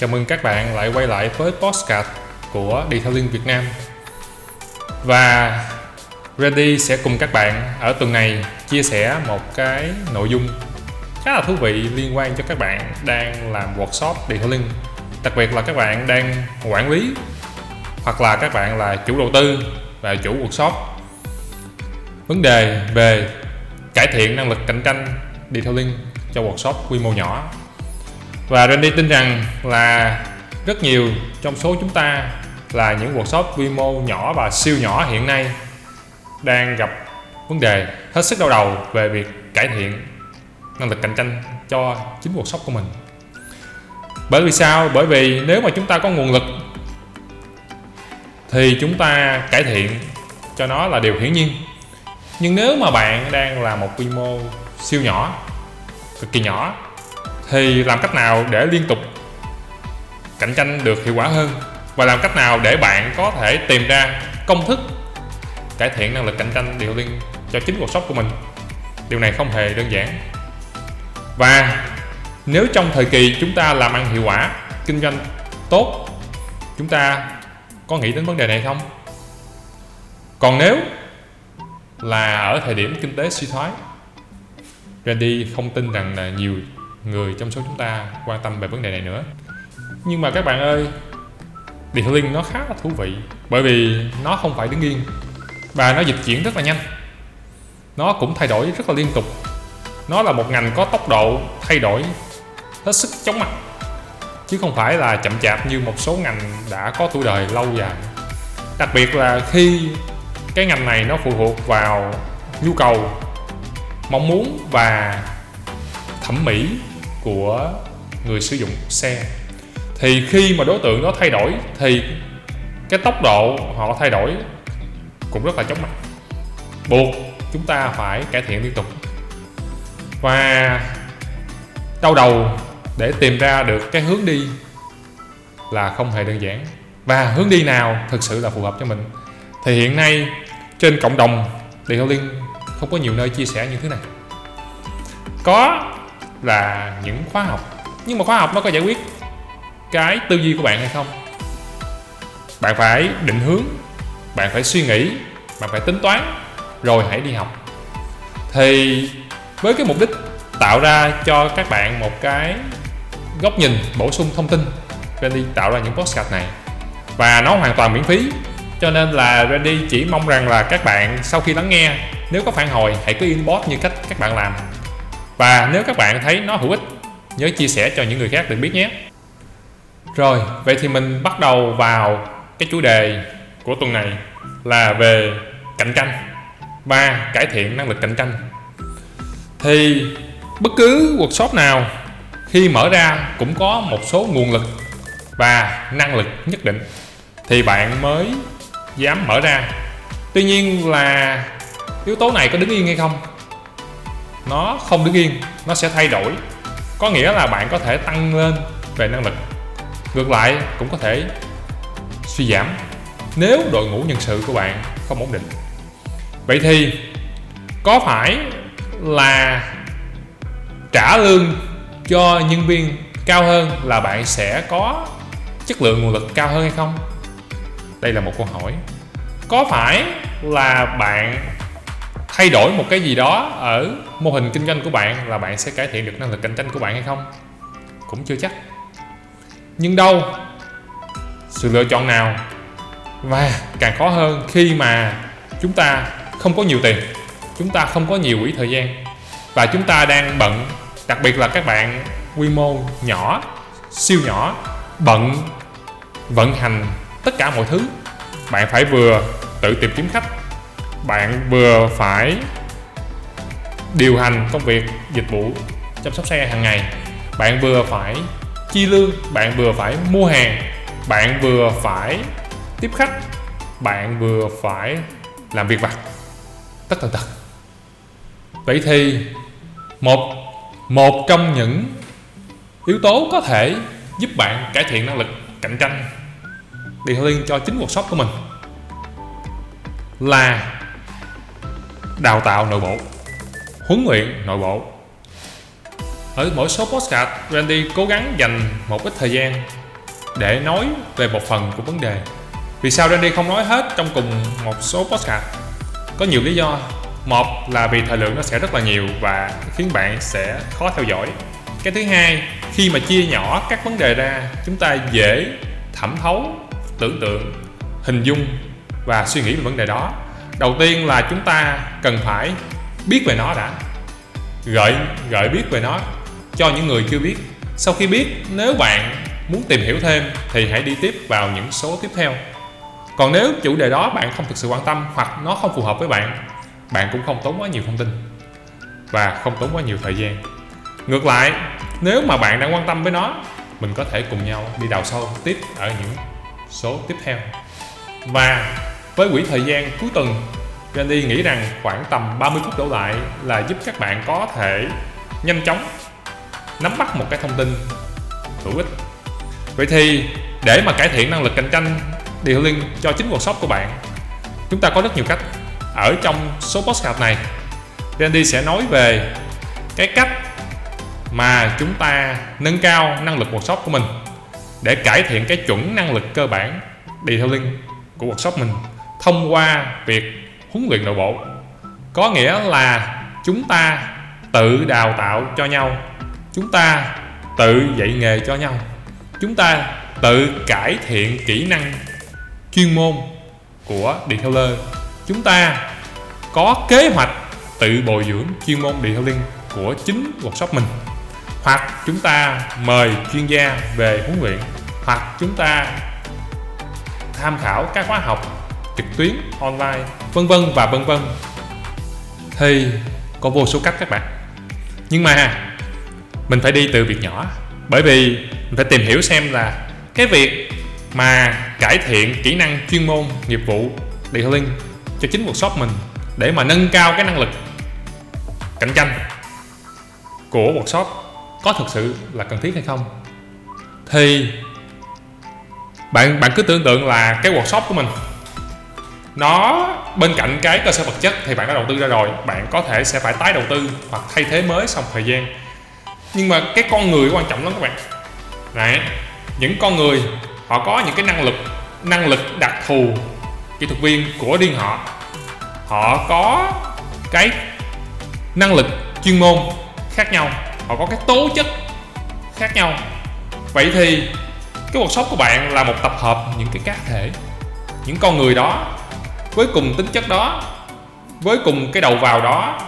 Chào mừng các bạn lại quay lại với postcard của Detailing Việt Nam. Và Randy sẽ cùng các bạn ở tuần này chia sẻ một cái nội dung khá là thú vị liên quan cho các bạn đang làm workshop detailing Đặc biệt là các bạn đang quản lý hoặc là các bạn là chủ đầu tư và chủ workshop. Vấn đề về cải thiện năng lực cạnh tranh detailing cho workshop quy mô nhỏ và Randy tin rằng là rất nhiều trong số chúng ta là những workshop quy mô nhỏ và siêu nhỏ hiện nay đang gặp vấn đề hết sức đau đầu về việc cải thiện năng lực cạnh tranh cho chính workshop của mình. Bởi vì sao? Bởi vì nếu mà chúng ta có nguồn lực thì chúng ta cải thiện cho nó là điều hiển nhiên. Nhưng nếu mà bạn đang là một quy mô siêu nhỏ, cực kỳ nhỏ thì làm cách nào để liên tục cạnh tranh được hiệu quả hơn? Và làm cách nào để bạn có thể tìm ra công thức cải thiện năng lực cạnh tranh điều liên cho chính cuộc sống của mình? Điều này không hề đơn giản. Và nếu trong thời kỳ chúng ta làm ăn hiệu quả, kinh doanh tốt, chúng ta có nghĩ đến vấn đề này không? Còn nếu là ở thời điểm kinh tế suy thoái, Randy không tin rằng là nhiều người trong số chúng ta quan tâm về vấn đề này nữa. Nhưng mà các bạn ơi detailing nó khá là thú vị, bởi vì nó không phải đứng yên, và nó dịch chuyển rất là nhanh. Nó cũng thay đổi rất là liên tục. Nó là một ngành có tốc độ thay đổi hết sức chóng mặt, chứ không phải là chậm chạp như một số ngành đã có tuổi đời lâu dài. Đặc biệt là khi cái ngành này nó phụ thuộc vào nhu cầu, mong muốn và thẩm mỹ của người sử dụng xe. Thì khi mà đối tượng đó thay đổi, thì cái tốc độ họ thay đổi cũng rất là chóng mặt. Buộc chúng ta phải cải thiện liên tục. Và đau đầu để tìm ra được cái hướng đi là không hề đơn giản. Và hướng đi nào thực sự là phù hợp cho mình? Thì hiện nay trên cộng đồng detailing không có nhiều nơi chia sẻ những thứ này. Có là những khóa học. Nhưng mà khóa học nó có giải quyết cái tư duy của bạn hay không? Bạn phải định hướng, bạn phải suy nghĩ, bạn phải tính toán, rồi hãy đi học. Thì với cái mục đích tạo ra cho các bạn một cái góc nhìn bổ sung thông tin, Randy tạo ra những postcard này. Và nó hoàn toàn miễn phí, cho nên là Randy chỉ mong rằng là các bạn sau khi lắng nghe, nếu có phản hồi, hãy cứ inbox như cách các bạn làm và nếu các bạn thấy nó hữu ích, nhớ chia sẻ cho những người khác được biết nhé. Rồi, vậy thì mình bắt đầu vào cái chủ đề của tuần này là về cạnh tranh và cải thiện năng lực cạnh tranh. Thì bất cứ workshop nào, khi mở ra cũng có một số nguồn lực và năng lực nhất định thì bạn mới dám mở ra. Tuy nhiên là yếu tố này có đứng yên hay không? Nó không đứng yên, nó sẽ thay đổi. Có nghĩa là bạn có thể tăng lên về năng lực. Ngược lại, cũng có thể suy giảm nếu đội ngũ nhân sự của bạn không ổn định. Vậy thì có phải là trả lương cho nhân viên cao hơn là bạn sẽ có chất lượng nguồn lực cao hơn hay không? Đây là một câu hỏi. Có phải là bạn thay đổi một cái gì đó ở mô hình kinh doanh của bạn là bạn sẽ cải thiện được năng lực cạnh tranh của bạn hay không? Cũng chưa chắc. Nhưng đâu? Sự lựa chọn nào? Và càng khó hơn, khi mà chúng ta không có nhiều tiền, chúng ta không có nhiều quỹ thời gian, và chúng ta đang bận, đặc biệt là các bạn quy mô nhỏ, siêu nhỏ, bận vận hành tất cả mọi thứ, bạn phải vừa tự tìm kiếm khách bạn vừa phải điều hành công việc dịch vụ chăm sóc xe hàng ngày. Bạn vừa phải chi lương, bạn vừa phải mua hàng, bạn vừa phải tiếp khách, bạn vừa phải làm việc vặt. Tất tần tật. Vậy thì một một trong những yếu tố có thể giúp bạn cải thiện năng lực cạnh tranh detailing cho chính workshop của mình là đào tạo nội bộ, huấn luyện nội bộ. Ở mỗi số postcard, Randy cố gắng dành một ít thời gian để nói về một phần của vấn đề. Vì sao Randy không nói hết trong cùng một số podcast có nhiều lý do. Một là vì thời lượng nó sẽ rất là nhiều và khiến bạn sẽ khó theo dõi. Cái thứ hai, khi mà chia nhỏ các vấn đề ra, chúng ta dễ thẩm thấu, tưởng tượng, hình dung và suy nghĩ về vấn đề đó đầu tiên là chúng ta cần phải biết về nó đã. Gợi gợi biết về nó cho những người chưa biết. Sau khi biết, nếu bạn muốn tìm hiểu thêm thì hãy đi tiếp vào những số tiếp theo. Còn nếu chủ đề đó bạn không thực sự quan tâm hoặc nó không phù hợp với bạn bạn cũng không tốn quá nhiều thông tin và không tốn quá nhiều thời gian. Ngược lại, nếu mà bạn đang quan tâm với nó, mình có thể cùng nhau đi đào sâu tiếp ở những số tiếp theo. Và với quỹ thời gian cuối tuần, Randy nghĩ rằng khoảng tầm 30 phút đổ lại là giúp các bạn có thể nhanh chóng nắm bắt một cái thông tin hữu ích. Vậy thì, để mà cải thiện năng lực cạnh tranh điều liên cho chính workshop của bạn, chúng ta có rất nhiều cách ở trong số postcard này. Randy sẽ nói về cái cách mà chúng ta nâng cao năng lực workshop của mình để cải thiện cái chuẩn năng lực cơ bản detailing của workshop mình thông qua việc huấn luyện nội bộ. Có nghĩa là chúng ta tự đào tạo cho nhau, chúng ta tự dạy nghề cho nhau, chúng ta tự cải thiện kỹ năng chuyên môn của detailer chúng ta có kế hoạch tự bồi dưỡng chuyên môn detailing của chính workshop mình. Hoặc chúng ta mời chuyên gia về huấn luyện, hoặc chúng ta tham khảo các khóa học trực tuyến online. vân vân và vân vân. Thì có vô số cách các bạn. Nhưng mà mình phải đi từ việc nhỏ. Bởi vì mình phải tìm hiểu xem là cái việc mà cải thiện kỹ năng chuyên môn nghiệp vụ detailing cho chính workshop mình để mà nâng cao cái năng lực cạnh tranh của workshop có thực sự là cần thiết hay không? Thì bạn bạn cứ tưởng tượng là cái workshop của mình nó bên cạnh cái cơ sở vật chất thì bạn đã đầu tư ra rồi. Bạn có thể sẽ phải tái đầu tư hoặc thay thế mới sau thời gian. Nhưng mà cái con người quan trọng lắm các bạn. Đấy, những con người họ có những cái năng lực năng lực đặc thù kỹ thuật viên của riêng họ. Họ có cái năng lực chuyên môn khác nhau. Họ có cái tố chất khác nhau. Vậy thì cái workshop của bạn là một tập hợp những cái cá thể những con người đó với cùng tính chất đó, với cùng cái đầu vào đó,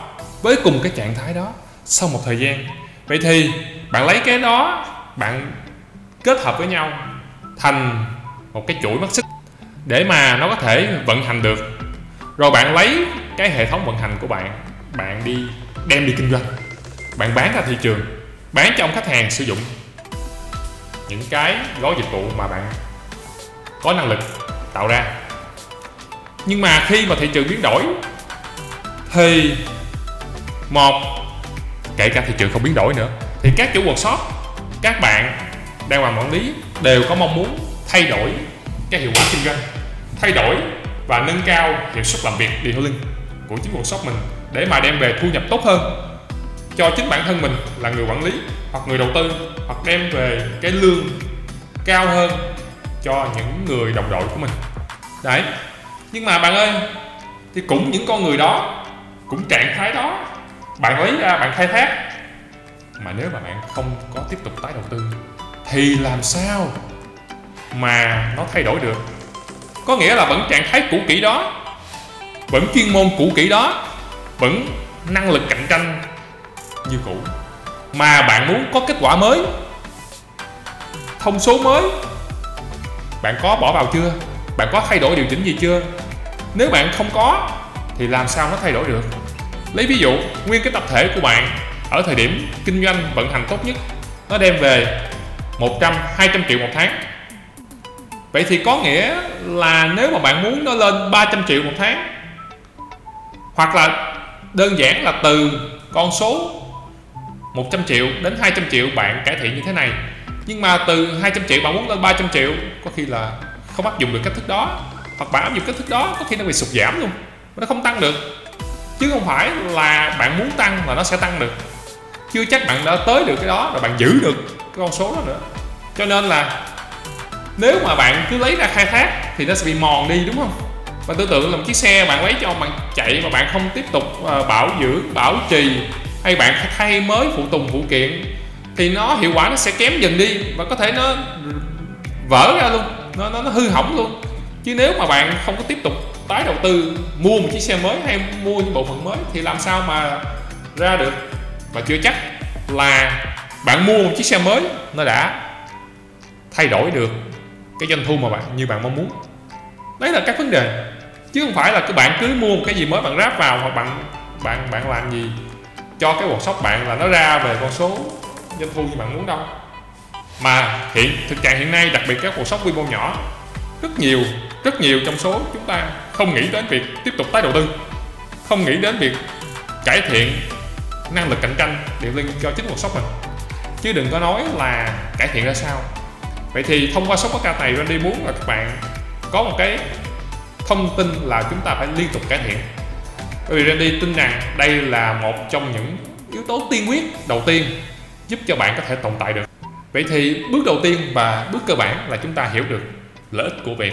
với cùng cái trạng thái đó, sau một thời gian. Vậy thì bạn lấy cái đó, bạn kết hợp với nhau thành một cái chuỗi mắt xích để mà nó có thể vận hành được. Rồi bạn lấy cái hệ thống vận hành của bạn bạn đi đem đi kinh doanh. Bạn bán ra thị trường, bán cho ông khách hàng sử dụng những cái gói dịch vụ mà bạn có năng lực tạo ra nhưng mà khi mà thị trường biến đổi, thì một, kể cả thị trường không biến đổi nữa, thì các chủ workshop, các bạn đang làm quản lý đều có mong muốn thay đổi cái hiệu quả kinh doanh, thay đổi và nâng cao hiệu suất làm việc detailing của chính workshop mình để mà đem về thu nhập tốt hơn cho chính bản thân mình là người quản lý hoặc người đầu tư hoặc đem về cái lương cao hơn cho những người đồng đội của mình. Đấy nhưng mà bạn ơi, thì cũng những con người đó, cũng trạng thái đó, bạn lấy ra à, bạn khai thác. Mà nếu mà bạn không có tiếp tục tái đầu tư, thì làm sao mà nó thay đổi được? Có nghĩa là vẫn trạng thái cũ kỹ đó, vẫn chuyên môn cũ kỹ đó, vẫn năng lực cạnh tranh như cũ. Mà bạn muốn có kết quả mới, thông số mới, bạn có bỏ vào chưa? Bạn có thay đổi điều chỉnh gì chưa? Nếu bạn không có, thì làm sao nó thay đổi được? Lấy ví dụ, nguyên cái tập thể của bạn ở thời điểm kinh doanh vận hành tốt nhất, nó đem về 100 200 triệu một tháng. Vậy thì có nghĩa là nếu mà bạn muốn nó lên 300 triệu một tháng, hoặc là đơn giản là từ con số 100 triệu đến 200 triệu bạn cải thiện như thế này. Nhưng mà từ 200 triệu bạn muốn lên 300 triệu, có khi là không áp dụng được cách thức đó hoặc bạn áp dụng cách thức đó có khi nó bị sụt giảm luôn. Nó không tăng được. Chứ không phải là bạn muốn tăng là nó sẽ tăng được. Chưa chắc bạn đã tới được cái đó rồi bạn giữ được cái con số đó nữa. Cho nên là nếu mà bạn cứ lấy ra khai thác thì nó sẽ bị mòn đi đúng không? Và tưởng tượng là một chiếc xe bạn lấy cho bạn chạy mà bạn không tiếp tục ờ, bảo dưỡng bảo trì hay bạn thay mới phụ tùng phụ kiện thì nó hiệu quả nó sẽ kém dần đi và có thể nó vỡ ra luôn. Nó nó, nó hư hỏng luôn chứ nếu mà bạn không có tiếp tục tái đầu tư, mua một chiếc xe mới hay mua những bộ phận mới thì làm sao mà ra được? Và chưa chắc là bạn mua một chiếc xe mới nó đã thay đổi được cái doanh thu mà bạn, như bạn mong muốn. Đấy là các vấn đề. Chứ không phải là các bạn cứ mua một cái gì mới bạn ráp vào hoặc bạn bạn bạn làm gì cho cái workshop bạn là nó ra về con số doanh thu như bạn muốn đâu. Mà hiện, thực trạng hiện nay, đặc biệt các workshop quy mô nhỏ, rất nhiều rất nhiều trong số chúng ta không nghĩ đến việc tiếp tục tái đầu tư, không nghĩ đến việc cải thiện năng lực cạnh tranh điện liên cho chính workshop mình. Chứ đừng có nói là cải thiện ra sao. Vậy thì thông qua số podcast này, Randy muốn là các bạn có một cái thông tin là chúng ta phải liên tục cải thiện. Bởi vì Randy tin rằng đây là một trong những yếu tố tiên quyết đầu tiên giúp cho bạn có thể tồn tại được. Vậy thì bước đầu tiên và bước cơ bản là chúng ta hiểu được lợi ích của việc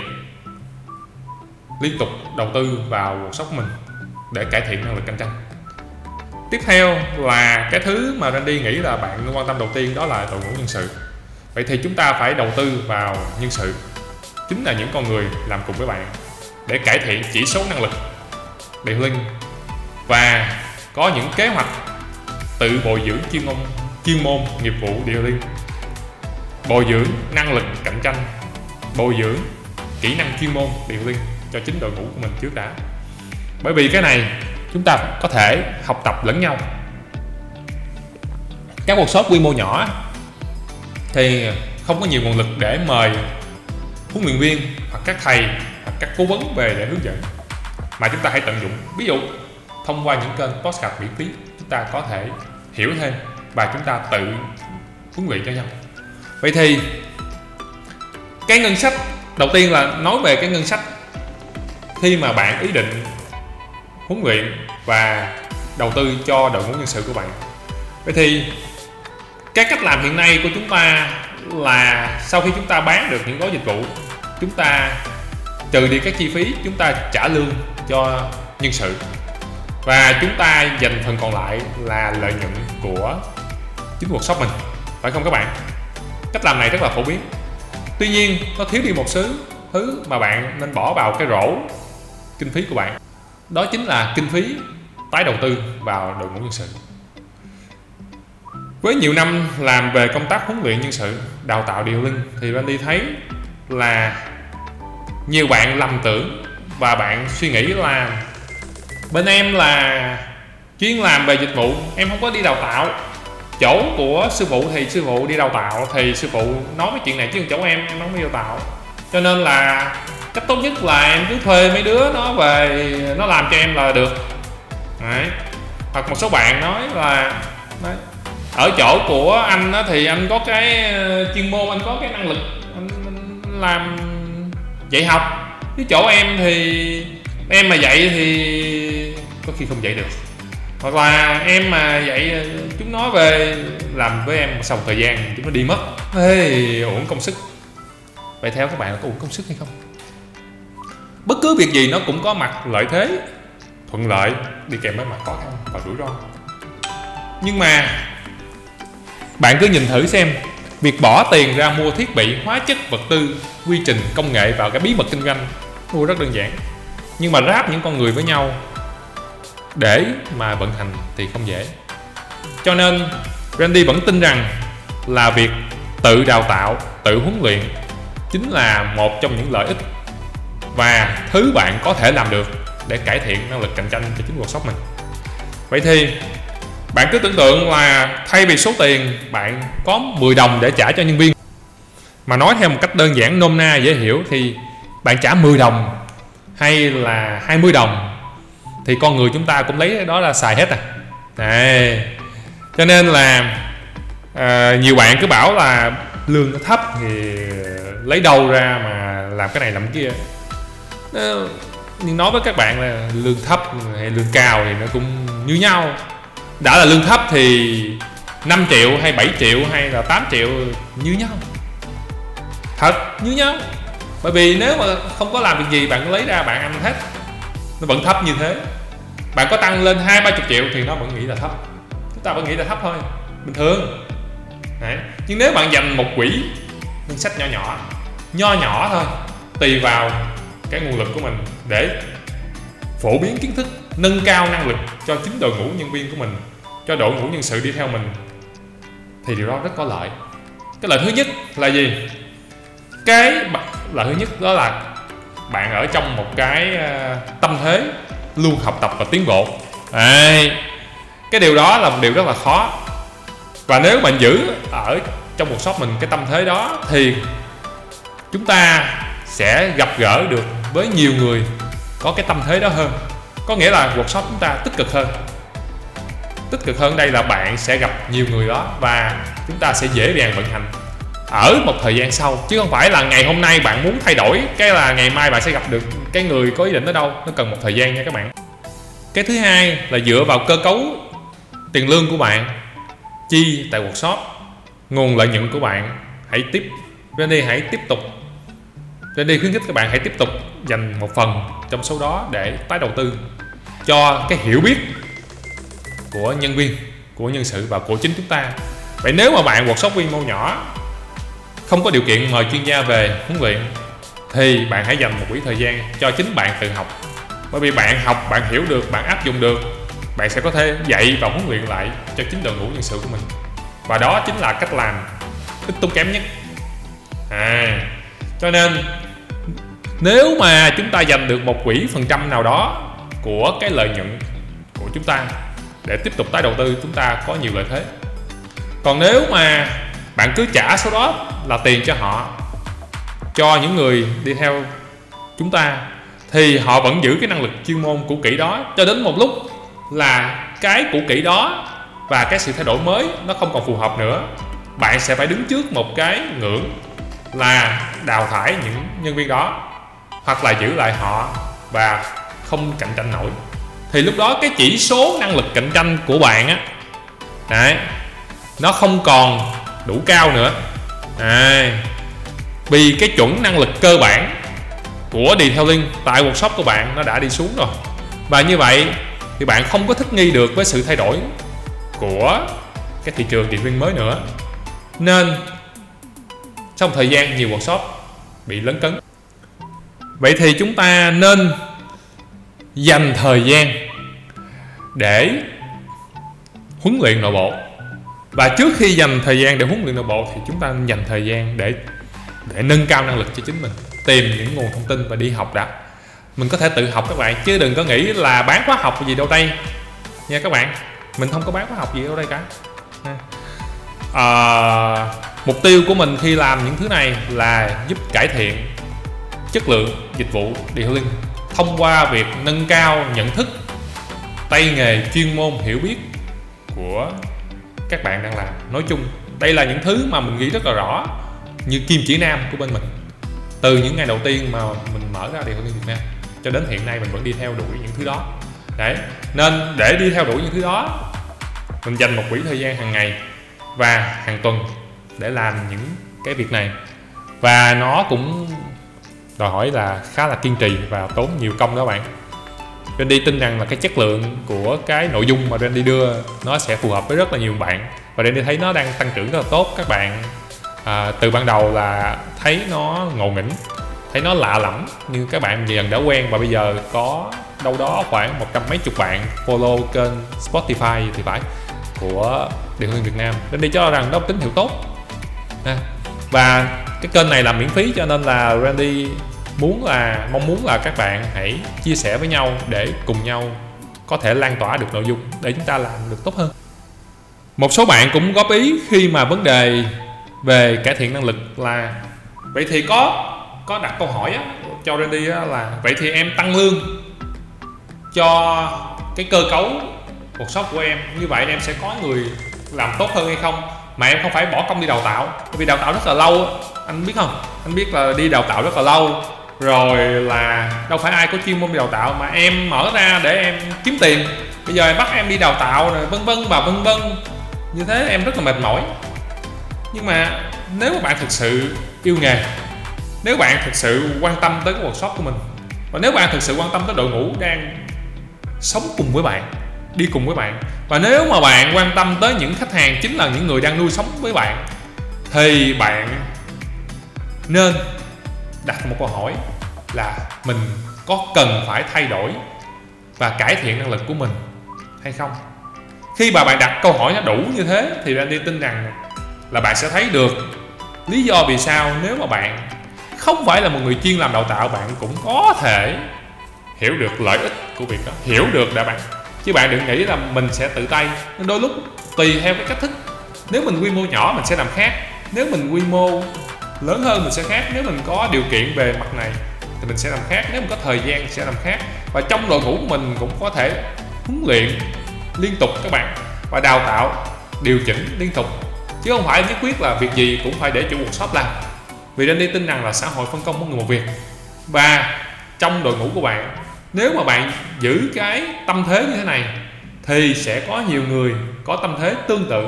liên tục đầu tư vào workshop mình để cải thiện năng lực cạnh tranh. Tiếp theo là cái thứ mà Randy nghĩ là bạn quan tâm đầu tiên đó là đội ngũ nhân sự. Vậy thì chúng ta phải đầu tư vào nhân sự. Chính là những con người làm cùng với bạn để cải thiện chỉ số năng lực điện linh và có những kế hoạch tự bồi dưỡng chuyên môn chuyên môn nghiệp vụ điều linh. Bồi dưỡng năng lực cạnh tranh, bồi dưỡng kỹ năng chuyên môn điều linh cho chính đội ngũ của mình trước đã. Bởi vì cái này chúng ta có thể học tập lẫn nhau. Các workshop quy mô nhỏ thì không có nhiều nguồn lực để mời huấn luyện viên hoặc các thầy hoặc các cố vấn về để hướng dẫn. Mà chúng ta hãy tận dụng, ví dụ, thông qua những kênh podcast miễn phí, chúng ta có thể hiểu thêm và chúng ta tự huấn luyện cho nhau. Vậy thì cái ngân sách, đầu tiên là nói về cái ngân sách khi mà bạn ý định huấn luyện và đầu tư cho đội ngũ nhân sự của bạn. Vậy thì các cách làm hiện nay của chúng ta là sau khi chúng ta bán được những gói dịch vụ, chúng ta trừ đi các chi phí, chúng ta trả lương cho nhân sự. Và chúng ta dành phần còn lại là lợi nhuận của chính workshop mình. Phải không các bạn? Cách làm này rất là phổ biến. Tuy nhiên, nó thiếu đi một số thứ mà bạn nên bỏ vào cái rổ kinh phí của bạn. Đó chính là kinh phí tái đầu tư vào đội ngũ nhân sự. Với nhiều năm làm về công tác huấn luyện nhân sự, đào tạo điều linh thì Randy thấy là nhiều bạn lầm tưởng và bạn suy nghĩ là bên em là chuyên làm về dịch vụ, em không có đi đào tạo. Chỗ của sư phụ thì sư phụ đi đào tạo, thì sư phụ nói cái chuyện này chứ chỗ em em không đi đào tạo cho nên là cách tốt nhất là em cứ thuê mấy đứa nó về nó làm cho em là được. Đấy. Hoặc một số bạn nói là đấy, ở chỗ của anh đó thì anh có cái ờ, chuyên môn anh có cái năng lực anh, anh làm dạy học. Chứ chỗ em thì em mà dạy thì có khi không dạy được. Hoặc là em mà dạy ờ, chúng nó về làm với em sau một thời gian chúng nó đi mất. Hey, uổng công sức vậy theo các bạn là có uổng công sức hay không? Bất cứ việc gì nó cũng có mặt lợi thế, thuận lợi, đi kèm với mặt khó khăn và rủi ro. Nhưng mà bạn cứ nhìn thử xem, việc bỏ tiền ra mua thiết bị, hóa chất, vật tư, quy trình, công nghệ vào cái bí mật kinh doanh, mua rất đơn giản. Nhưng mà ráp những con người với nhau, để mà vận hành thì không dễ. Cho nên Randy vẫn tin rằng là việc tự đào tạo, tự huấn luyện chính là một trong những lợi ích và thứ bạn có thể làm được để cải thiện năng lực cạnh tranh cho chính cuộc sống mình. Vậy thì bạn cứ tưởng tượng là thay vì số tiền bạn có 10 đồng để trả cho nhân viên. Mà nói theo một cách đơn giản nôm na dễ hiểu thì bạn trả 10 đồng hay là 20 đồng thì con người chúng ta cũng lấy đó là xài hết à. Đấy. cho nên là à, nhiều bạn cứ bảo là lương nó thấp thì lấy đâu ra mà làm cái này làm cái kia. Nhưng nói với các bạn là lương thấp hay lương cao thì nó cũng như nhau. Đã là lương thấp thì 5 triệu hay 7 triệu hay là 8 triệu như nhau. Thật, như nhau. Bởi vì nếu mà không có làm việc gì, bạn lấy ra bạn ăn hết. Nó vẫn thấp như thế. Bạn có tăng lên hai, ba chục triệu thì nó vẫn nghĩ là thấp. Chúng ta vẫn nghĩ là thấp thôi. Bình thường. Đấy. nhưng nếu bạn dành một quỹ ngân sách nhỏ nhỏ nho nhỏ thôi tùy vào cái nguồn lực của mình để phổ biến kiến thức nâng cao năng lực cho chính đội ngũ nhân viên của mình cho đội ngũ nhân sự đi theo mình thì điều đó rất có lợi. Cái lợi thứ nhất là gì? Cái lợi thứ nhất đó là bạn ở trong một cái ờ, tâm thế luôn học tập và tiến bộ. À, cái điều đó là một điều rất là khó. Và nếu bạn giữ ở trong một shop mình cái tâm thế đó thì chúng ta sẽ gặp gỡ được với nhiều người có cái tâm thế đó hơn. Có nghĩa là workshop chúng ta tích cực hơn. Tích cực hơn đây là bạn sẽ gặp nhiều người đó và chúng ta sẽ dễ dàng vận hành ở một thời gian sau. Chứ không phải là ngày hôm nay bạn muốn thay đổi, cái là ngày mai bạn sẽ gặp được cái người có ý định ở đâu. Nó cần một thời gian nha các bạn. Cái thứ hai là dựa vào cơ cấu tiền lương của bạn, chi tại workshop, nguồn lợi nhuận của bạn. Hãy tiếp Randy hãy tiếp tục nên đi khuyến khích các bạn hãy tiếp tục dành một phần trong số đó để tái đầu tư cho cái hiểu biết của nhân viên, của nhân sự và của chính chúng ta. Vậy nếu mà bạn workshop quy mô nhỏ, không có điều kiện mời chuyên gia về huấn luyện, thì bạn hãy dành một quỹ thời gian cho chính bạn tự học. Bởi vì bạn học, bạn hiểu được, bạn áp dụng được, bạn sẽ có thể dạy và huấn luyện lại cho chính đội ngũ nhân sự của mình. Và đó chính là cách làm ít tốn kém nhất. À cho nên nếu mà chúng ta giành được một quỹ phần trăm nào đó của cái lợi nhuận của chúng ta để tiếp tục tái đầu tư, chúng ta có nhiều lợi thế. Còn nếu mà bạn cứ trả số đó là tiền cho họ, cho những người đi theo chúng ta, thì họ vẫn giữ cái năng lực chuyên môn cũ kỹ đó cho đến một lúc là cái cũ kỹ đó và cái sự thay đổi mới nó không còn phù hợp nữa, bạn sẽ phải đứng trước một cái ngưỡng là đào thải những nhân viên đó hoặc là giữ lại họ và không cạnh tranh nổi. Thì lúc đó cái chỉ số năng lực cạnh tranh của bạn á đấy nó không còn đủ cao nữa. À, vì cái chuẩn năng lực cơ bản của detailing tại workshop của bạn nó đã đi xuống rồi. Và như vậy thì bạn không có thích nghi được với sự thay đổi của cái thị trường điện viên mới nữa. Nên trong thời gian nhiều workshop bị lấn cấn vậy thì chúng ta nên dành thời gian để huấn luyện nội bộ. Và trước khi dành thời gian để huấn luyện nội bộ thì chúng ta dành thời gian để để nâng cao năng lực cho chính mình tìm những nguồn thông tin và đi học đã. Mình có thể tự học các bạn chứ đừng có nghĩ là bán khóa học gì đâu đây. Nha các bạn mình không có bán khóa học gì đâu đây cả. À, mục tiêu của mình khi làm những thứ này là giúp cải thiện chất lượng dịch vụ detailing thông qua việc nâng cao nhận thức, tay nghề chuyên môn hiểu biết của các bạn đang làm. Nói chung, đây là những thứ mà mình nghĩ rất là rõ, như kim chỉ nam của bên mình. Từ những ngày đầu tiên mà mình mở ra detailing Việt Nam cho đến hiện nay mình vẫn đi theo đuổi những thứ đó. Đấy, nên để đi theo đuổi những thứ đó, mình dành một quỹ thời gian hàng ngày và hàng tuần để làm những cái việc này. Và nó cũng đòi hỏi là khá là kiên trì và tốn nhiều công đó bạn. Randy tin rằng là cái chất lượng của cái nội dung mà Randy đưa nó sẽ phù hợp với rất là nhiều bạn. Và Randy thấy nó đang tăng trưởng rất là tốt các bạn. À, từ ban đầu là thấy nó ngầu nghĩnh thấy nó lạ lẫm nhưng các bạn dần đã quen và bây giờ có đâu đó khoảng một trăm mấy chục bạn follow kênh Spotify thì phải của Điện Hương Việt Nam. Randy đi cho rằng đó tín hiệu tốt. À, và cái kênh này là miễn phí cho nên là Randy muốn là mong muốn là các bạn hãy chia sẻ với nhau để cùng nhau có thể lan tỏa được nội dung để chúng ta làm được tốt hơn. Một số bạn cũng góp ý khi mà vấn đề về cải thiện năng lực là vậy thì có có đặt câu hỏi á, cho Randy á, là vậy thì em tăng lương cho cái cơ cấu cuộc sống của em như vậy em sẽ có người làm tốt hơn hay không? Mà em không phải bỏ công đi đào tạo vì đào tạo rất là lâu anh biết không? Anh biết là đi đào tạo rất là lâu. Rồi là đâu phải ai có chuyên môn đi đào tạo, mà em mở ra để em kiếm tiền. Bây giờ em bắt em đi đào tạo rồi vân vân và vân vân. Như thế em rất là mệt mỏi. Nhưng mà nếu mà bạn thực sự yêu nghề, nếu bạn thực sự quan tâm tới cái workshop của mình, và nếu bạn thực sự quan tâm tới đội ngũ đang sống cùng với bạn đi cùng với bạn. Và nếu mà bạn quan tâm tới những khách hàng chính là những người đang nuôi sống với bạn, thì bạn nên đặt một câu hỏi là mình có cần phải thay đổi và cải thiện năng lực của mình hay không? Khi mà bạn đặt câu hỏi nó đủ như thế thì Randy tin rằng là bạn sẽ thấy được lý do vì sao nếu mà bạn không phải là một người chuyên làm đào tạo, bạn cũng có thể hiểu được lợi ích của việc đó, hiểu được đã bạn chứ bạn đừng nghĩ là mình sẽ tự tay. Nên đôi lúc tùy theo cái cách thức. Nếu mình quy mô nhỏ, mình sẽ làm khác. Nếu mình quy mô lớn hơn, mình sẽ khác. Nếu mình có điều kiện về mặt này, thì mình sẽ làm khác. Nếu mình có thời gian sẽ làm khác. Và trong đội ngũ của mình cũng có thể huấn luyện liên tục các bạn và đào tạo, điều chỉnh liên tục. Chứ không phải nhất quyết là việc gì cũng phải để chủ workshop làm. Vì nên đi tin rằng là xã hội phân công mỗi người một việc. Và trong đội ngũ của bạn nếu mà bạn giữ cái tâm thế như thế này, thì sẽ có nhiều người có tâm thế tương tự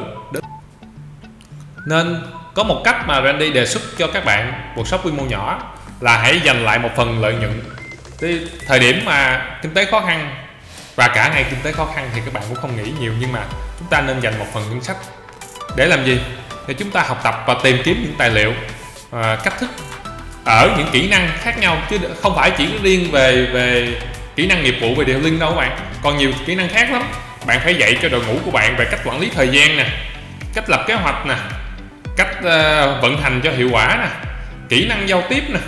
nên có một cách mà Randy đề xuất cho các bạn workshop quy mô nhỏ là hãy dành lại một phần lợi nhuận. Thì thời điểm mà kinh tế khó khăn và cả ngày kinh tế khó khăn thì các bạn cũng không nghĩ nhiều, nhưng mà chúng ta nên dành một phần ngân sách. Để làm gì? Để chúng ta học tập và tìm kiếm những tài liệu à, cách thức ở những kỹ năng khác nhau chứ không phải chỉ riêng về về kỹ năng nghiệp vụ về điều linh đâu các bạn. Còn nhiều kỹ năng khác lắm. Bạn phải dạy cho đội ngũ của bạn về cách quản lý thời gian nè cách lập kế hoạch nè cách uh, vận hành cho hiệu quả nè kỹ năng giao tiếp nè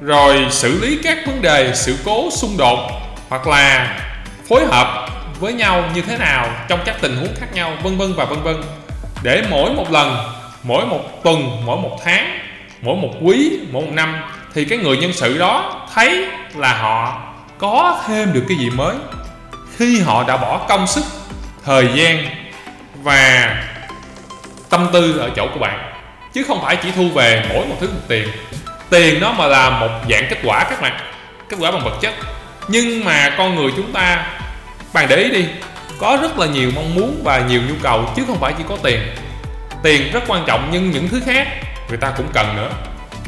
rồi xử lý các vấn đề sự cố xung đột hoặc là phối hợp với nhau như thế nào trong các tình huống khác nhau vân vân và vân vân. Để mỗi một lần mỗi một tuần mỗi một tháng mỗi một quý, mỗi một năm, thì cái người nhân sự đó thấy là họ có thêm được cái gì mới. Khi họ đã bỏ công sức, thời gian và tâm tư ở chỗ của bạn, chứ không phải chỉ thu về mỗi một thứ một tiền. Tiền nó mà là một dạng kết quả các bạn, kết quả bằng vật chất. Nhưng mà con người chúng ta, bạn để ý đi, có rất là nhiều mong muốn và nhiều nhu cầu, chứ không phải chỉ có tiền. Tiền rất quan trọng, nhưng những thứ khác người ta cũng cần nữa.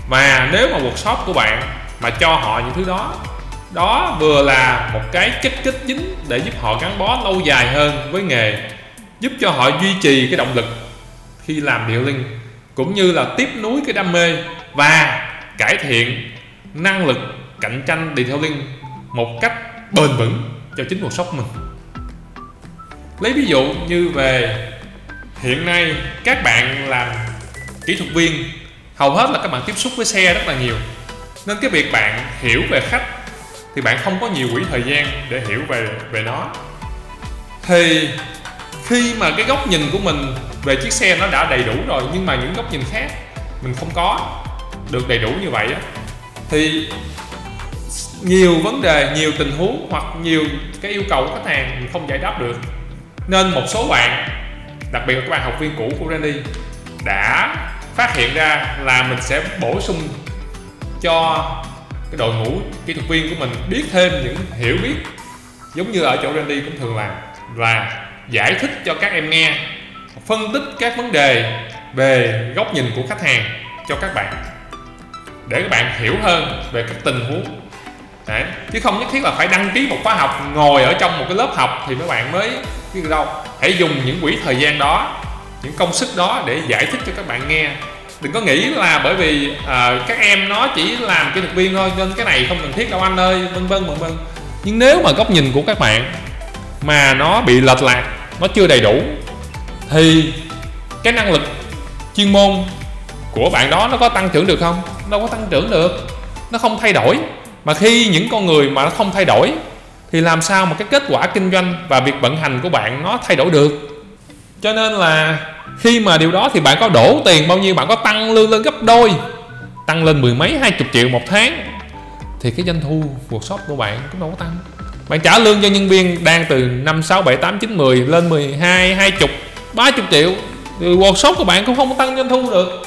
Và nếu mà workshop của bạn mà cho họ những thứ đó đó vừa là một cái chất kích chính để giúp họ gắn bó lâu dài hơn với nghề, giúp cho họ duy trì cái động lực khi làm điệu linh cũng như là tiếp nối cái đam mê và cải thiện năng lực cạnh tranh detailing một cách bền vững cho chính cuộc sống mình. Lấy ví dụ như về hiện nay các bạn làm kỹ thuật viên. Hầu hết là các bạn tiếp xúc với xe rất là nhiều. Nên cái việc bạn hiểu về khách thì bạn không có nhiều quỹ thời gian để hiểu về về nó. Thì khi mà cái góc nhìn của mình về chiếc xe nó đã đầy đủ rồi nhưng mà những góc nhìn khác mình không có được đầy đủ như vậy á, thì nhiều vấn đề, nhiều tình huống hoặc nhiều cái yêu cầu của khách hàng mình không giải đáp được. Nên một số bạn, đặc biệt là các bạn học viên cũ của Randy, đã phát hiện ra là mình sẽ bổ sung cho cái đội ngũ kỹ thuật viên của mình biết thêm những hiểu biết giống như ở chỗ Randy cũng thường làm là giải thích cho các em nghe, phân tích các vấn đề về góc nhìn của khách hàng cho các bạn, để các bạn hiểu hơn về các tình huống Đấy. chứ không nhất thiết là phải đăng ký một khóa học, ngồi ở trong một cái lớp học thì mấy bạn mới biết đâu hãy dùng những quỹ thời gian đó những công sức đó để giải thích cho các bạn nghe. Đừng có nghĩ là bởi vì à, các em nó chỉ làm kỹ thuật viên thôi nên cái này không cần thiết đâu anh ơi vân vân vân vân. Nhưng nếu mà góc nhìn của các bạn mà nó bị lệch lạc nó chưa đầy đủ thì cái năng lực chuyên môn của bạn đó nó có tăng trưởng được không? Nó có tăng trưởng được. Nó không thay đổi. Mà khi những con người mà nó không thay đổi thì làm sao mà cái kết quả kinh doanh và việc vận hành của bạn nó thay đổi được? Cho nên là khi mà điều đó thì bạn có đổ tiền bao nhiêu bạn có tăng lương lên gấp đôi tăng lên mười mấy hai chục triệu một tháng thì cái doanh thu workshop của bạn cũng đâu có tăng. Bạn trả lương cho nhân viên đang từ 5, 6, 7, 8, 9, 10 lên 12, 20, 30 triệu. Thì workshop của bạn cũng không tăng doanh thu được.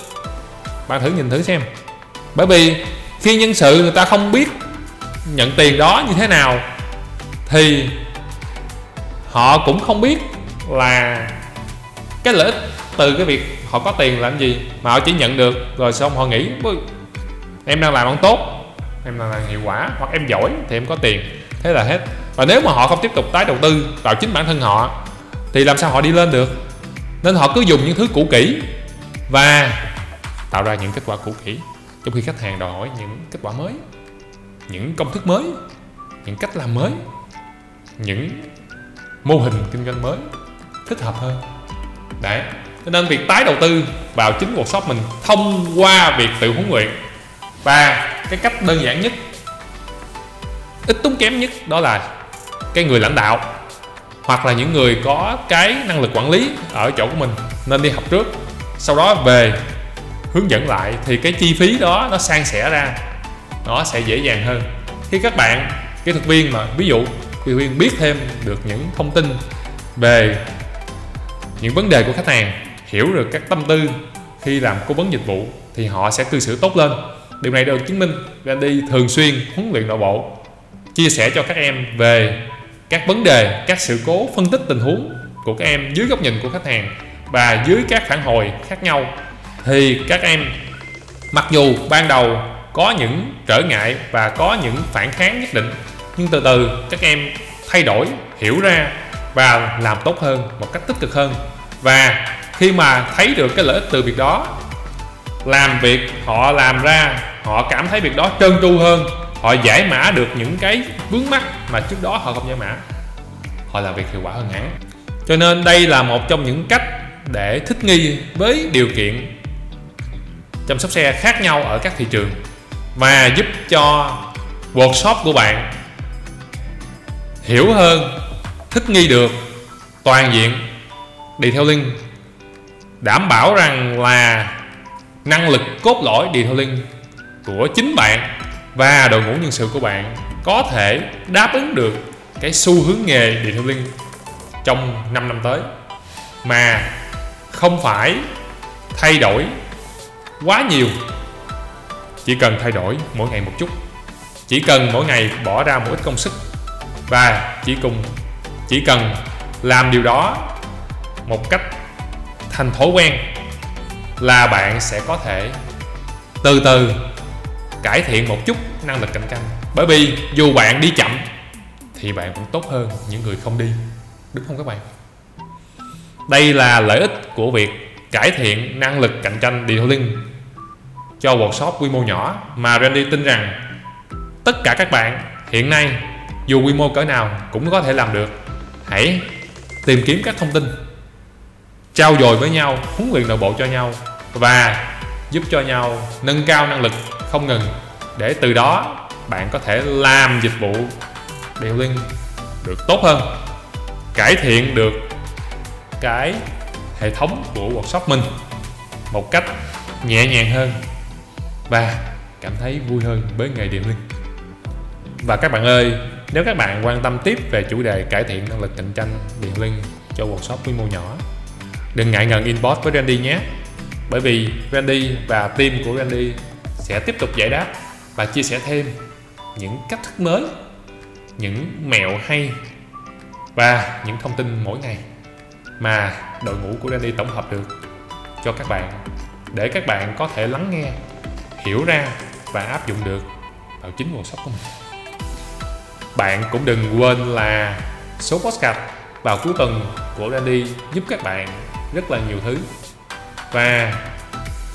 Bạn thử nhìn thử xem. Bởi vì khi nhân sự người ta không biết nhận tiền đó như thế nào thì họ cũng không biết là cái lợi ích từ cái việc họ có tiền làm gì mà họ chỉ nhận được, rồi xong họ nghĩ em đang làm ăn tốt, em đang làm hiệu quả hoặc em giỏi thì em có tiền. Thế là hết. Và nếu mà họ không tiếp tục tái đầu tư vào chính bản thân họ, thì làm sao họ đi lên được? Nên họ cứ dùng những thứ cũ kỹ và tạo ra những kết quả cũ kỹ. Trong khi khách hàng đòi hỏi những kết quả mới, những công thức mới, những cách làm mới, những mô hình kinh doanh mới thích hợp hơn đấy. Cho nên việc tái đầu tư vào chính workshop mình thông qua việc tự huấn luyện. Và cái cách đơn giản nhất, ít tốn kém nhất đó là cái người lãnh đạo hoặc là những người có cái năng lực quản lý ở chỗ của mình nên đi học trước. Sau đó về hướng dẫn lại thì cái chi phí đó nó san sẻ ra, nó sẽ dễ dàng hơn. Khi các bạn, kỹ thuật viên mà, ví dụ, kỹ thuật viên biết thêm được những thông tin về những vấn đề của khách hàng, hiểu được các tâm tư khi làm cố vấn dịch vụ thì họ sẽ cư xử tốt lên. Điều này được chứng minh Randy thường xuyên huấn luyện nội bộ, chia sẻ cho các em về các vấn đề, các sự cố, phân tích tình huống của các em dưới góc nhìn của khách hàng và dưới các phản hồi khác nhau. Thì các em, mặc dù ban đầu có những trở ngại và có những phản kháng nhất định, nhưng từ từ các em thay đổi, hiểu ra và làm tốt hơn, một cách tích cực hơn. Và khi mà thấy được cái lợi ích từ việc đó, làm việc, họ làm ra, họ cảm thấy việc đó trơn tru hơn, họ giải mã được những cái vướng mắc mà trước đó họ không giải mã, họ làm việc hiệu quả hơn hẳn. Cho nên đây là một trong những cách để thích nghi với điều kiện chăm sóc xe khác nhau ở các thị trường và giúp cho workshop của bạn hiểu hơn thích nghi được, toàn diện, đi theo linh đảm bảo rằng là năng lực cốt lõi đi theo linh của chính bạn và đội ngũ nhân sự của bạn có thể đáp ứng được cái xu hướng nghề đi theo linh trong 5 năm tới. Mà không phải thay đổi quá nhiều, chỉ cần thay đổi mỗi ngày một chút. Chỉ cần mỗi ngày bỏ ra một ít công sức và chỉ cùng chỉ cần làm điều đó một cách thành thói quen là bạn sẽ có thể từ từ cải thiện một chút năng lực cạnh tranh. Bởi vì dù bạn đi chậm thì bạn cũng tốt hơn những người không đi. Đúng không các bạn? Đây là lợi ích của việc cải thiện năng lực cạnh tranh detailing cho workshop quy mô nhỏ mà Randy tin rằng tất cả các bạn hiện nay dù quy mô cỡ nào cũng có thể làm được hãy tìm kiếm các thông tin, trao dồi với nhau, huấn luyện nội bộ cho nhau và giúp cho nhau nâng cao năng lực không ngừng để từ đó bạn có thể làm dịch vụ detailing được tốt hơn, cải thiện được cái hệ thống của workshop mình một cách nhẹ nhàng hơn và cảm thấy vui hơn với nghề điện linh và các bạn ơi nếu các bạn quan tâm tiếp về chủ đề cải thiện năng lực cạnh tranh điện linh cho workshop quy mô nhỏ, đừng ngại ngần inbox với Randy nhé. Bởi vì Randy và team của Randy sẽ tiếp tục giải đáp và chia sẻ thêm những cách thức mới, những mẹo hay và những thông tin mỗi ngày mà đội ngũ của Randy tổng hợp được cho các bạn, để các bạn có thể lắng nghe, hiểu ra và áp dụng được vào chính nguồn sống của mình bạn cũng đừng quên là số podcast vào cuối tuần của Randy giúp các bạn rất là nhiều thứ và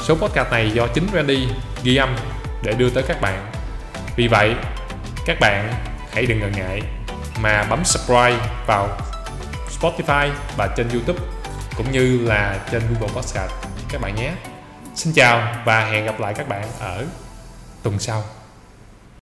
số podcast này do chính Randy ghi âm để đưa tới các bạn vì vậy, các bạn hãy đừng ngần ngại mà bấm subscribe vào Spotify và trên YouTube, cũng như là trên Google Podcast các bạn nhé. Xin chào và hẹn gặp lại các bạn ở tuần sau.